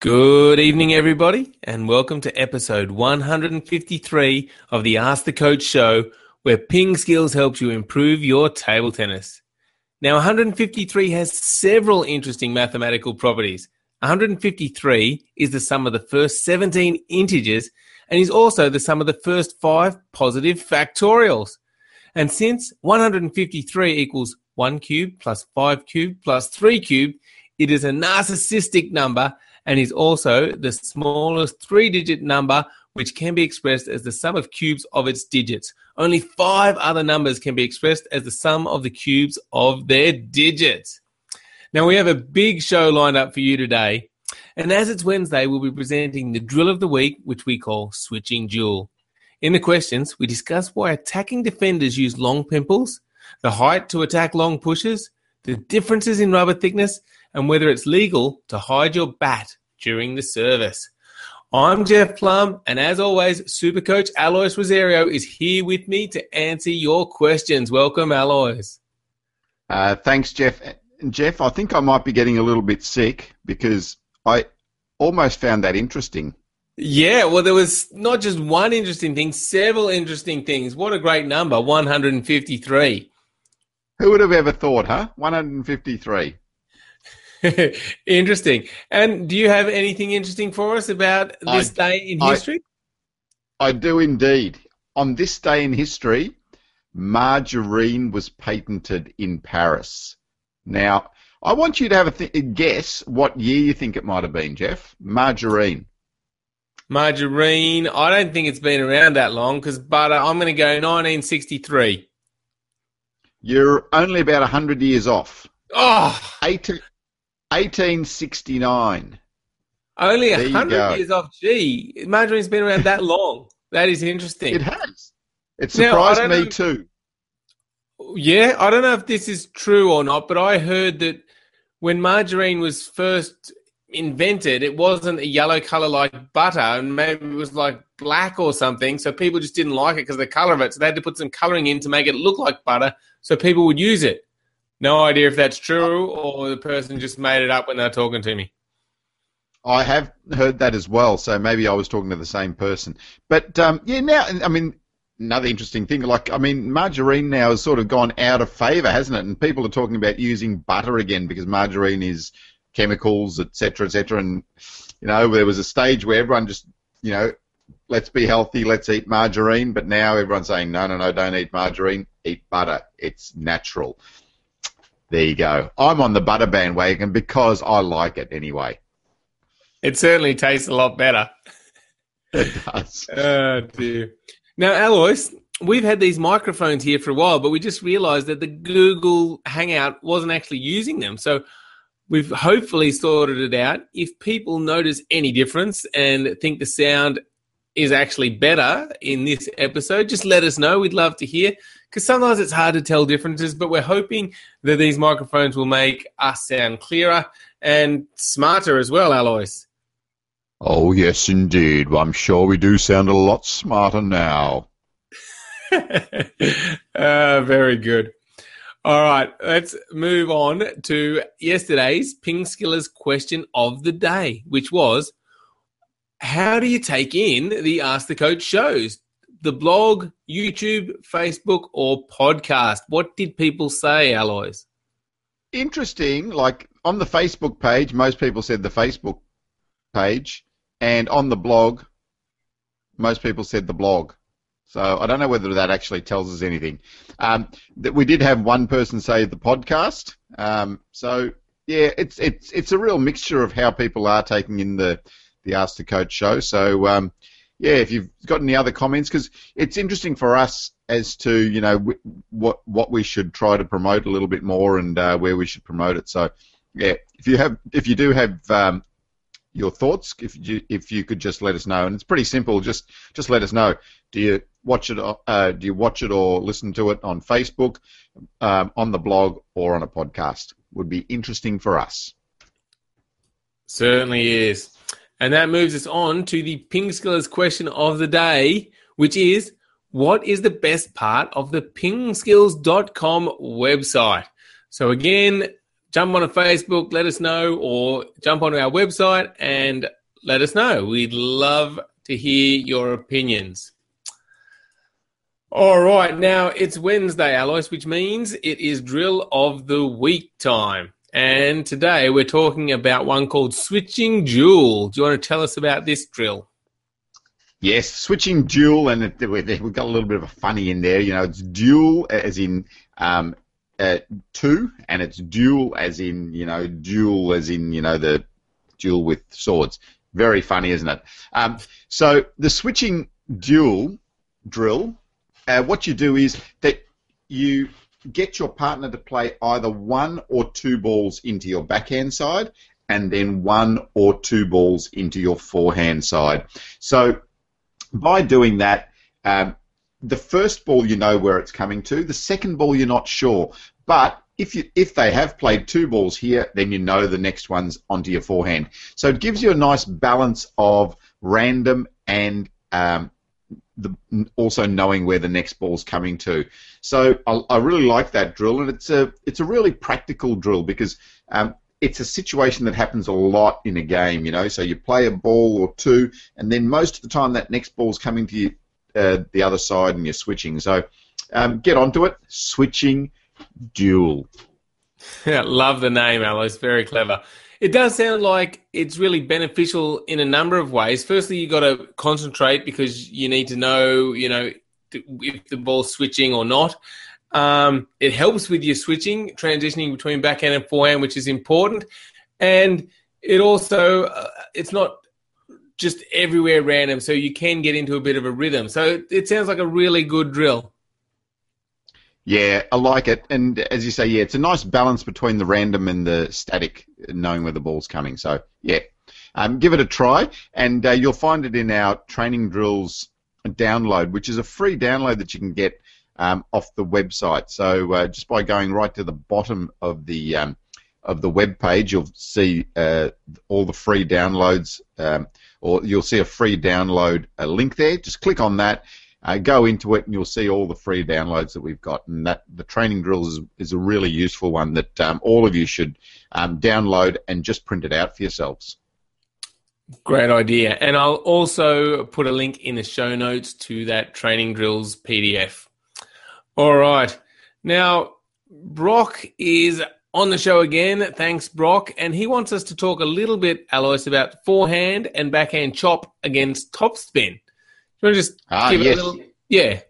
Good evening, everybody, and welcome to episode 153 of the Ask the Coach show, where Ping Skills helps you improve your table tennis. Now, 153 has several interesting mathematical properties. 153 is the sum of the first 17 integers and is also the sum of the first five positive factorials. And since 153 equals 1 cubed plus 5 cubed plus 3 cubed, it is a narcissistic number and is also the smallest three digit number which can be expressed as the sum of cubes of its digits. Only five other numbers can be expressed as the sum of the cubes of their digits. Now, we have a big show lined up for you today. And as it's Wednesday, we'll be presenting the drill of the week, which we call Switching Duel. In the questions, we discuss why attacking defenders use long pimples, the height to attack long pushes, the differences in rubber thickness, and whether it's legal to hide your bat during the service. I'm Jeff Plumb, and as always, Super Coach Alois Rosario is here with me to answer your questions. Welcome, Alois. Uh, thanks, Jeff. Jeff, I think I might be getting a little bit sick because I almost found that interesting. Yeah, well, there was not just one interesting thing, several interesting things. What a great number, 153. Who would have ever thought, huh? 153. interesting. And do you have anything interesting for us about this I, day in history? I, I do indeed. On this day in history, margarine was patented in Paris. Now, I want you to have a, th- a guess what year you think it might have been, Jeff. Margarine. Margarine. I don't think it's been around that long because butter. Uh, I'm going to go 1963. You're only about 100 years off. Ah! Oh! 18, 1869. Only a hundred years off. Gee, margarine's been around that long. That is interesting. It has. It surprised now, me too. Yeah, I don't know if this is true or not, but I heard that when margarine was first invented, it wasn't a yellow color like butter, and maybe it was like black or something. So people just didn't like it because of the color of it. So they had to put some coloring in to make it look like butter, so people would use it. No idea if that's true or the person just made it up when they're talking to me. I have heard that as well, so maybe I was talking to the same person. But um, yeah, now I mean another interesting thing, like I mean margarine now has sort of gone out of favour, hasn't it? And people are talking about using butter again because margarine is chemicals, etc., etc. And you know there was a stage where everyone just you know let's be healthy, let's eat margarine, but now everyone's saying no, no, no, don't eat margarine, eat butter. It's natural. There you go. I'm on the butter bandwagon because I like it anyway. It certainly tastes a lot better. It does. oh dear. Now, Alois, we've had these microphones here for a while, but we just realized that the Google Hangout wasn't actually using them. So we've hopefully sorted it out. If people notice any difference and think the sound is actually better in this episode, just let us know. We'd love to hear because sometimes it's hard to tell differences, but we're hoping that these microphones will make us sound clearer and smarter as well, Alois. Oh, yes, indeed. Well, I'm sure we do sound a lot smarter now. uh, very good. All right, let's move on to yesterday's Ping Skillers question of the day, which was How do you take in the Ask the Coach shows? the blog, YouTube, Facebook, or podcast? What did people say, Alois? Interesting. Like on the Facebook page, most people said the Facebook page, and on the blog, most people said the blog. So I don't know whether that actually tells us anything. Um, that we did have one person say the podcast. Um, so yeah, it's it's it's a real mixture of how people are taking in the the Ask the Coach show. So um, yeah, if you've got any other comments, because it's interesting for us as to you know what what we should try to promote a little bit more and uh, where we should promote it. So yeah, if you have if you do have um, your thoughts, if you if you could just let us know, and it's pretty simple. Just just let us know. Do you watch it? Uh, do you watch it or listen to it on Facebook, um, on the blog, or on a podcast? Would be interesting for us. Certainly is. And that moves us on to the Ping Skillers question of the day, which is what is the best part of the pingskills.com website? So again, jump on a Facebook, let us know, or jump onto our website and let us know. We'd love to hear your opinions. All right, now it's Wednesday, Alois, which means it is drill of the week time. And today we're talking about one called switching dual. Do you want to tell us about this drill? Yes, switching dual, and we've got a little bit of a funny in there. You know, it's dual as in um, uh, two, and it's dual as in you know dual as in you know the duel with swords. Very funny, isn't it? Um, so the switching dual drill, uh, what you do is that you get your partner to play either one or two balls into your backhand side and then one or two balls into your forehand side. So by doing that, um, the first ball you know where it's coming to, the second ball you're not sure. But if you if they have played two balls here, then you know the next one's onto your forehand. So it gives you a nice balance of random and um, the, also knowing where the next ball's coming to. So I, I, really like that drill, and it's a it's a really practical drill because um, it's a situation that happens a lot in a game. You know, so you play a ball or two, and then most of the time that next ball's coming to you, uh, the other side, and you're switching. So um, get onto it, switching. Yeah, love the name, Alois. Very clever. It does sound like it's really beneficial in a number of ways. Firstly, you got to concentrate because you need to know, you know, if the ball's switching or not. Um, it helps with your switching, transitioning between backhand and forehand, which is important. And it also, uh, it's not just everywhere random, so you can get into a bit of a rhythm. So it sounds like a really good drill. Yeah, I like it, and as you say, yeah, it's a nice balance between the random and the static, knowing where the ball's coming. So yeah, um, give it a try, and uh, you'll find it in our training drills download, which is a free download that you can get um, off the website. So uh, just by going right to the bottom of the um, of the web page, you'll see uh, all the free downloads, um, or you'll see a free download a link there. Just click on that, uh, go into it and you'll see all the free downloads that we've got. And that the training drills is, is a really useful one that um, all of you should um, download and just print it out for yourselves. Great idea. And I'll also put a link in the show notes to that training drills PDF. All right. Now, Brock is on the show again. Thanks, Brock. And he wants us to talk a little bit, Alois, about forehand and backhand chop against topspin you want to just ah, give yes. it a little? Yeah.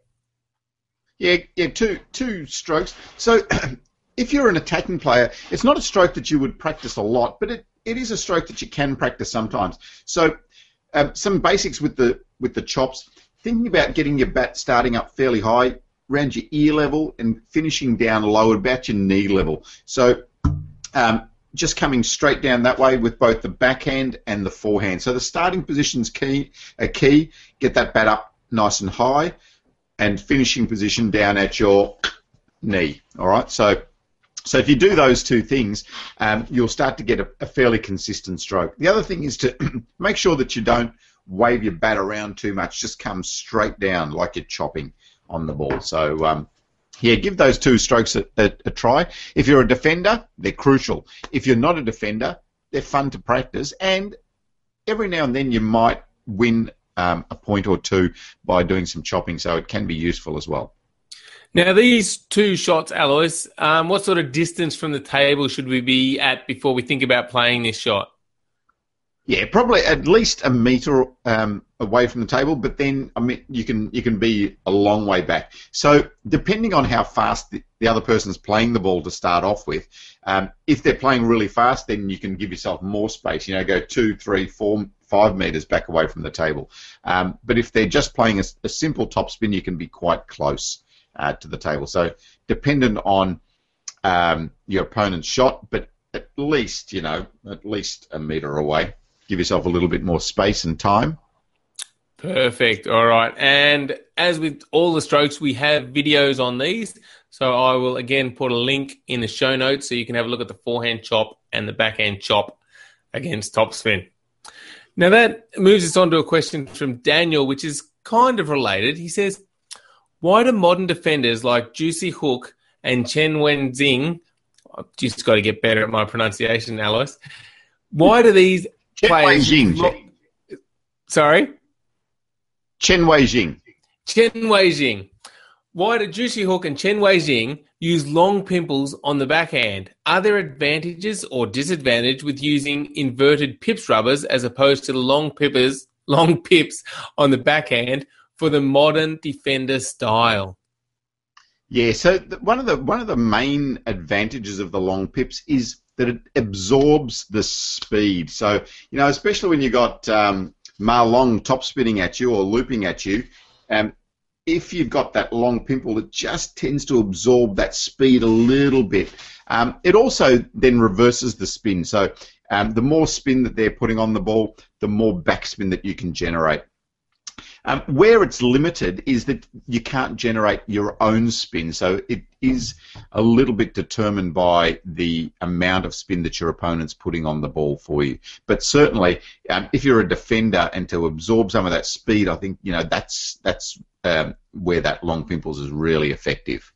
Yeah, yeah, two two strokes. So if you're an attacking player, it's not a stroke that you would practice a lot, but it, it is a stroke that you can practice sometimes. So um, some basics with the with the chops. Thinking about getting your bat starting up fairly high, around your ear level, and finishing down low, about your knee level. So um, just coming straight down that way with both the backhand and the forehand. So the starting position's key, a key. Get that bat up nice and high, and finishing position down at your knee. All right. So, so if you do those two things, um, you'll start to get a, a fairly consistent stroke. The other thing is to make sure that you don't wave your bat around too much. Just come straight down like you're chopping on the ball. So um, yeah, give those two strokes a, a, a, try. If you're a defender, they're crucial. If you're not a defender, they're fun to practice, and every now and then you might win um, a point or two by doing some chopping, so it can be useful as well. Now, these two shots, Alois, um, what sort of distance from the table should we be at before we think about playing this shot? Yeah, probably at least a meter um, away from the table, but then I mean you can you can be a long way back. So depending on how fast the, the other person's playing the ball to start off with, um, if they're playing really fast, then you can give yourself more space. You know, go two, three, four, five meters back away from the table. Um, but if they're just playing a, a, simple top spin, you can be quite close uh, to the table. So dependent on um, your opponent's shot, but at least you know at least a meter away give yourself a little bit more space and time. Perfect. All right. And as with all the strokes, we have videos on these. So I will again put a link in the show notes so you can have a look at the forehand chop and the backhand chop against topspin. Now that moves us on to a question from Daniel, which is kind of related. He says, Why do modern defenders like Joo Se-hyuk and Chen Wen Xing I've just got to get better at my pronunciation, Alois. Why do these Chen players? Wei-jing. lo- Sorry, Chen Wei Jing. Chen Wei Jing. Why do Joo Se-hyuk and Chen Wei Jing use long pimples on the backhand? Are there advantages or disadvantage with using inverted pips rubbers as opposed to the long pippers, long pips on the backhand for the modern defender style? Yeah, so th- one of the one of the main advantages of the long pips is that it absorbs the speed. So you know, especially when you've got um, Ma Long top spinning at you or looping at you, um, if you've got that long pimple, it just tends to absorb that speed a little bit. Um, it also then reverses the spin. So um, the more spin that they're putting on the ball, the more backspin that you can generate. Um, where it's limited is that you can't generate your own spin, so it is a little bit determined by the amount of spin that your opponent's putting on the ball for you. But certainly, um, if you're a defender and to absorb some of that speed, I think you know that's that's um, where that long pimples is really effective.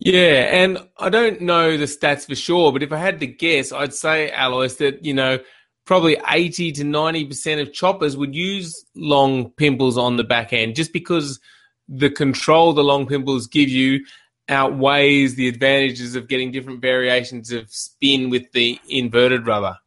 Yeah, and I don't know the stats for sure, but if I had to guess, I'd say, Alois, that, you know, probably 80 to 90% of choppers would use long pimples on the back end just because the control the long pimples give you outweighs the advantages of getting different variations of spin with the inverted rubber.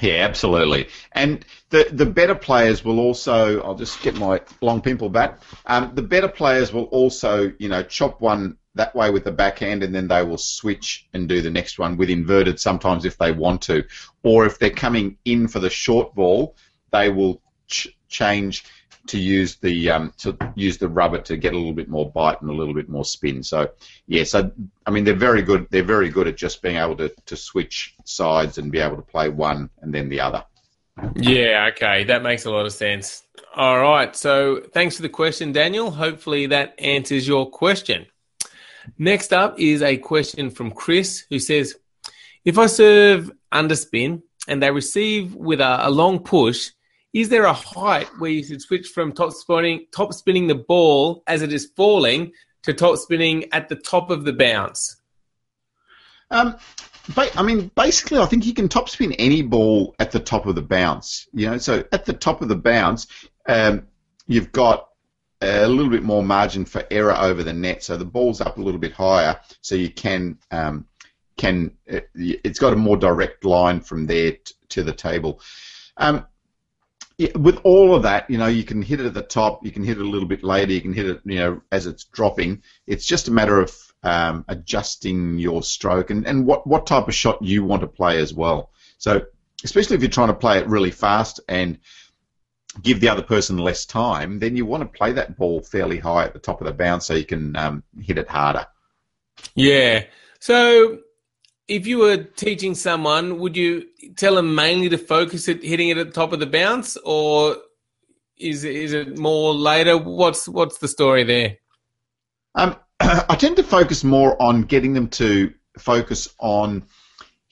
Yeah, absolutely. And the the better players will also. I'll just get my long pimple back. Um, the better players will also, you know, chop one that way with the backhand, and then they will switch and do the next one with inverted. Sometimes if they want to, or if they're coming in for the short ball, they will ch- change to use the um, to use the rubber to get a little bit more bite and a little bit more spin. So yeah, so I mean they're very good. They're very good at just being able to, to switch sides and be able to play one and then the other. Yeah, okay. That makes a lot of sense. All right. So thanks for the question, Daniel. Hopefully that answers your question. Next up is a question from Chris who says If I serve underspin and they receive with a, a long push, is there a height where you should switch from top spinning, top spinning the ball as it is falling to top spinning at the top of the bounce? Um, I mean, basically, I think you can top spin any ball at the top of the bounce. You know, so at the top of the bounce, um, you've got a little bit more margin for error over the net, so the ball's up a little bit higher, so you can um, can it, it's got a more direct line from there t- to the table. Um, yeah, with all of that, you know, you can hit it at the top, you can hit it a little bit later, you can hit it, you know, as it's dropping. It's just a matter of um, adjusting your stroke and, and what, what type of shot you want to play as well. So, especially if you're trying to play it really fast and give the other person less time, then you want to play that ball fairly high at the top of the bounce so you can um, hit it harder. Yeah. So if you were teaching someone, would you tell them mainly to focus at hitting it at the top of the bounce, or is is it more later? What's what's the story there? Um, I tend to focus more on getting them to focus on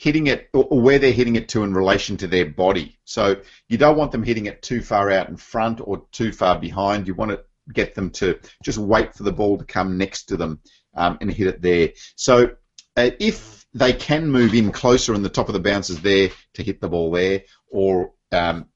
hitting it or where they're hitting it to in relation to their body. So you don't want them hitting it too far out in front or too far behind. You want to get them to just wait for the ball to come next to them um, and hit it there. So uh, if they can move in closer and the top of the bounce is there to hit the ball there, or um,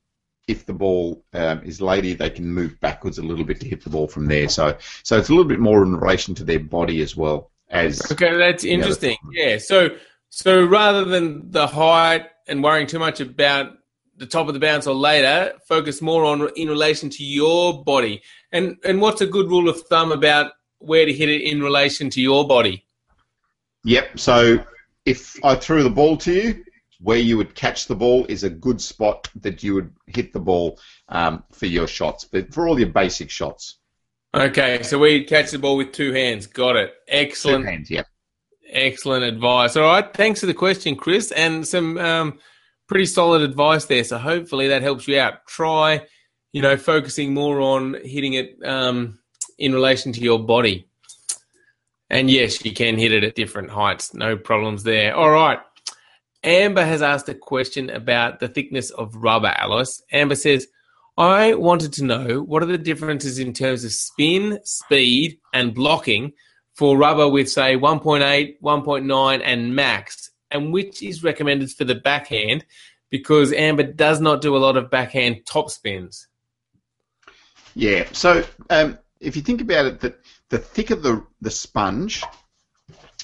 if the ball um, is lady, they can move backwards a little bit to hit the ball from there. So, so it's a little bit more in relation to their body as well as. Okay, that's interesting. Yeah. So, so rather than the height and worrying too much about the top of the bounce or later, focus more on in relation to your body. And and what's a good rule of thumb about where to hit it in relation to your body? Yep. So if I threw the ball to you, where you would catch the ball is a good spot that you would hit the ball um, for your shots, but for all your basic shots. Okay, so we catch the ball with two hands. Got it. Excellent. Two hands, yep. Excellent advice. All right, thanks for the question, Chris, and some um, pretty solid advice there. So hopefully that helps you out. Try, you know, focusing more on hitting it um, in relation to your body. And yes, you can hit it at different heights. No problems there. All right. Amber has asked a question about the thickness of rubber, Alois. Amber says, I wanted to know what are the differences in terms of spin, speed, and blocking for rubber with, say, 1.8, 1.9, and max, and which is recommended for the backhand because Amber does not do a lot of backhand top spins. Yeah. So um, if you think about it, the, the thicker the, the sponge,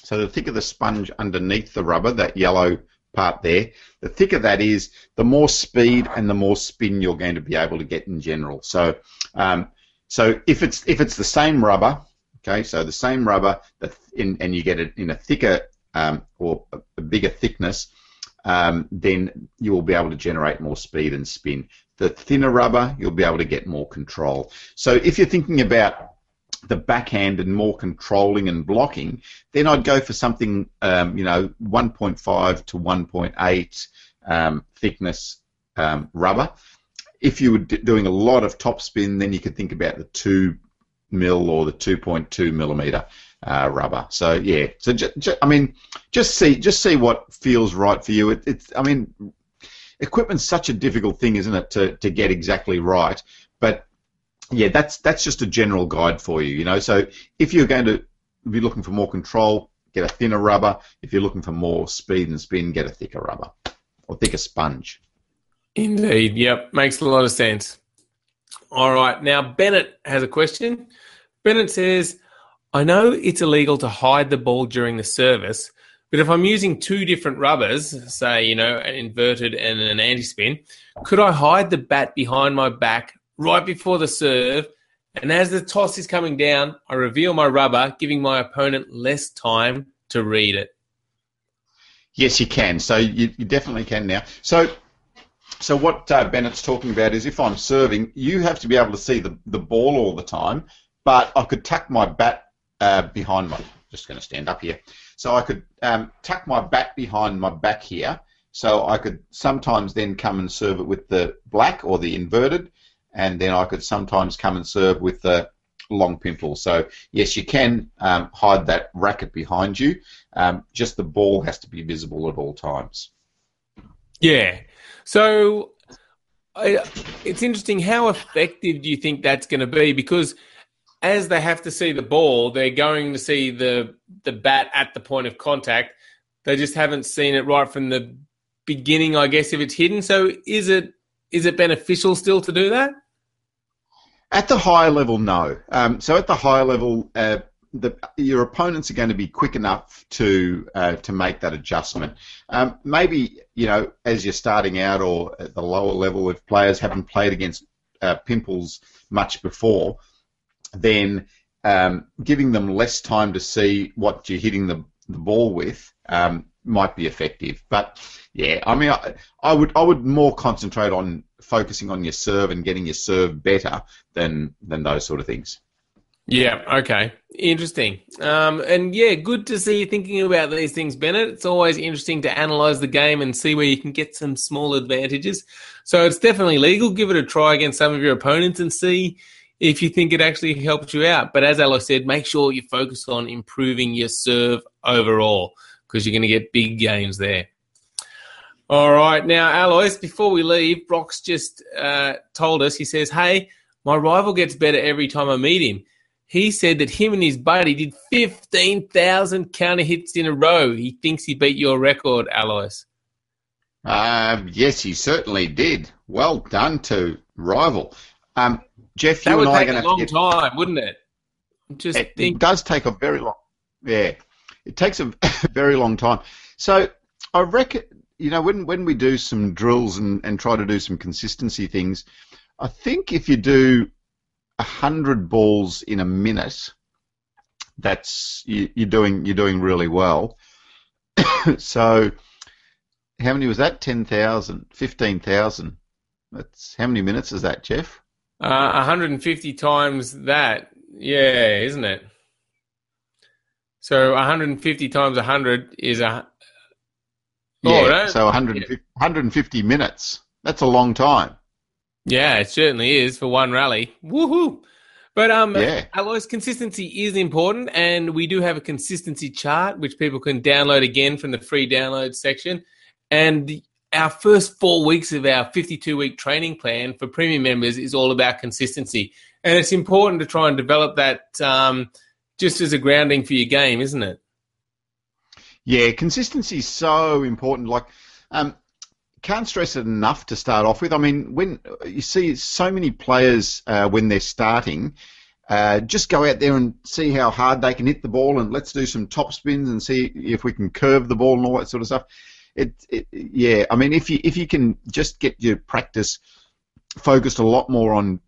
so the thicker the sponge underneath the rubber, that yellow part there, the thicker that is, the more speed and the more spin you're going to be able to get in general. So, um, so if it's if it's the same rubber, Okay, so the same rubber, in, and you get it in a thicker um, or a bigger thickness, um, then you will be able to generate more speed and spin. The thinner rubber, you'll be able to get more control. So if you're thinking about the backhand and more controlling and blocking, then I'd go for something, um, you know, 1.5 to 1.8 um, thickness um, rubber. If you were doing a lot of top spin, then you could think about the two mil or the 2.2 millimeter uh, rubber. So yeah, so j- j- I mean, just see just see what feels right for you. It, it's I mean, equipment's such a difficult thing, isn't it, to, to get exactly right. But yeah, that's that's just a general guide for you. You know, so if you're going to be looking for more control, get a thinner rubber. If you're looking for more speed and spin, get a thicker rubber or thicker sponge. Indeed. Yep. Makes a lot of sense. All right. Now, Bennett has a question. Bennett says, I know it's illegal to hide the ball during the service, but if I'm using two different rubbers, say, you know, an inverted and an anti spin, could I hide the bat behind my back right before the serve? And as the toss is coming down, I reveal my rubber, giving my opponent less time to read it. Yes, you can. So you, you definitely can now. So so what uh, Bennett's talking about is if I'm serving, you have to be able to see the, the ball all the time, but I could tuck my bat uh, behind my, just going to stand up here, so I could um, tuck my bat behind my back here, so I could sometimes then come and serve it with the black or the inverted, and then I could sometimes come and serve with the long pimple. So yes, you can um, hide that racket behind you, um, just the ball has to be visible at all times. Yeah. So I, it's interesting. How effective do you think that's going to be? Because as they have to see the ball, they're going to see the the bat at the point of contact. They just haven't seen it right from the beginning, I guess, if it's hidden. So is it is it beneficial still to do that? At the higher level, no. Um, so at the higher level, uh, the, your opponents are going to be quick enough to uh, to make that adjustment. Um, maybe you know as you're starting out or at the lower level, if players haven't played against uh, pimples much before, then um, giving them less time to see what you're hitting the, the ball with um, might be effective. But yeah, I mean, I, I would I would more concentrate on focusing on your serve and getting your serve better than than those sort of things. Yeah. Okay. Interesting. Um, and yeah, good to see you thinking about these things, Bennett. It's always interesting to analyze the game and see where you can get some small advantages. So it's definitely legal. Give it a try against some of your opponents and see if you think it actually helps you out. But as Alois said, make sure you focus on improving your serve overall because you're going to get big gains there. All right. Now, Alois, before we leave, Brock's just uh, told us, he says, Hey, my rival gets better every time I meet him he said that him and his buddy did 15,000 counter hits in a row. He thinks he beat your record, Alois. Um, yes, he certainly did. Well done to rival. Um, Jeff, that you would and I take are a going to long get... time, wouldn't it? Just it, think. it does take a very long. Yeah, it takes a very long time. So I reckon, you know, when when we do some drills and, and try to do some consistency things, I think if you do hundred balls in a minute, that's you, are doing you're doing really well. so, how many was that? 10,000, 15,000. That's how many minutes is that, Jeff? Uh, 150 times that. Yeah, isn't it? So 150 times 100 is a. Yeah, oh, so 150, yeah. 150 minutes. That's a long time. Yeah, it certainly is for one rally. Woohoo! But um, yeah. Alois, consistency is important, and we do have a consistency chart which people can download again from the free download section. And our first four weeks of our 52 week training plan for premium members is all about consistency, and it's important to try and develop that um, just as a grounding for your game, isn't it? Yeah, consistency is so important. Like, um, can't stress it enough to start off with. I mean, when you see so many players uh, when they're starting, uh, just go out there and see how hard they can hit the ball, and let's do some top spins and see if we can curve the ball and all that sort of stuff. It, it yeah, I mean, if you if you can just get your practice focused a lot more on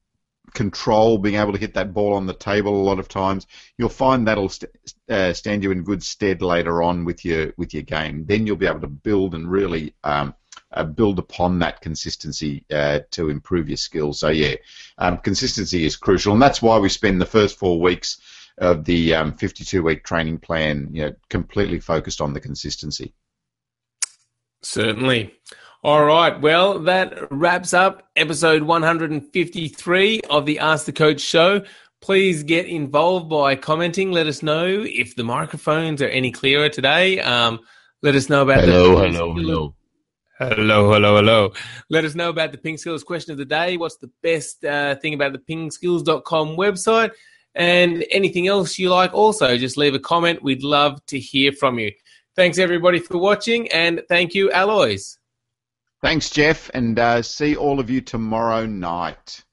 control, being able to hit that ball on the table a lot of times, you'll find that'll st- uh, stand you in good stead later on with your with your game. Then you'll be able to build and really um, uh, build upon that consistency uh, to improve your skills. So yeah, um, consistency is crucial, and that's why we spend the first four weeks of the um, 52-week training plan, you know, completely focused on the consistency. Certainly. All right. Well, that wraps up episode 153 of the Ask the Coach show. Please get involved by commenting. Let us know if the microphones are any clearer today. Um, let us know about hello, the hello, hello. Hello, hello, hello. Let us know about the Ping Skills question of the day. What's the best uh, thing about the pingskills.com website? And anything else you like, also just leave a comment. We'd love to hear from you. Thanks, everybody, for watching. And thank you, Alois. Thanks, Jeff. And uh, see all of you tomorrow night.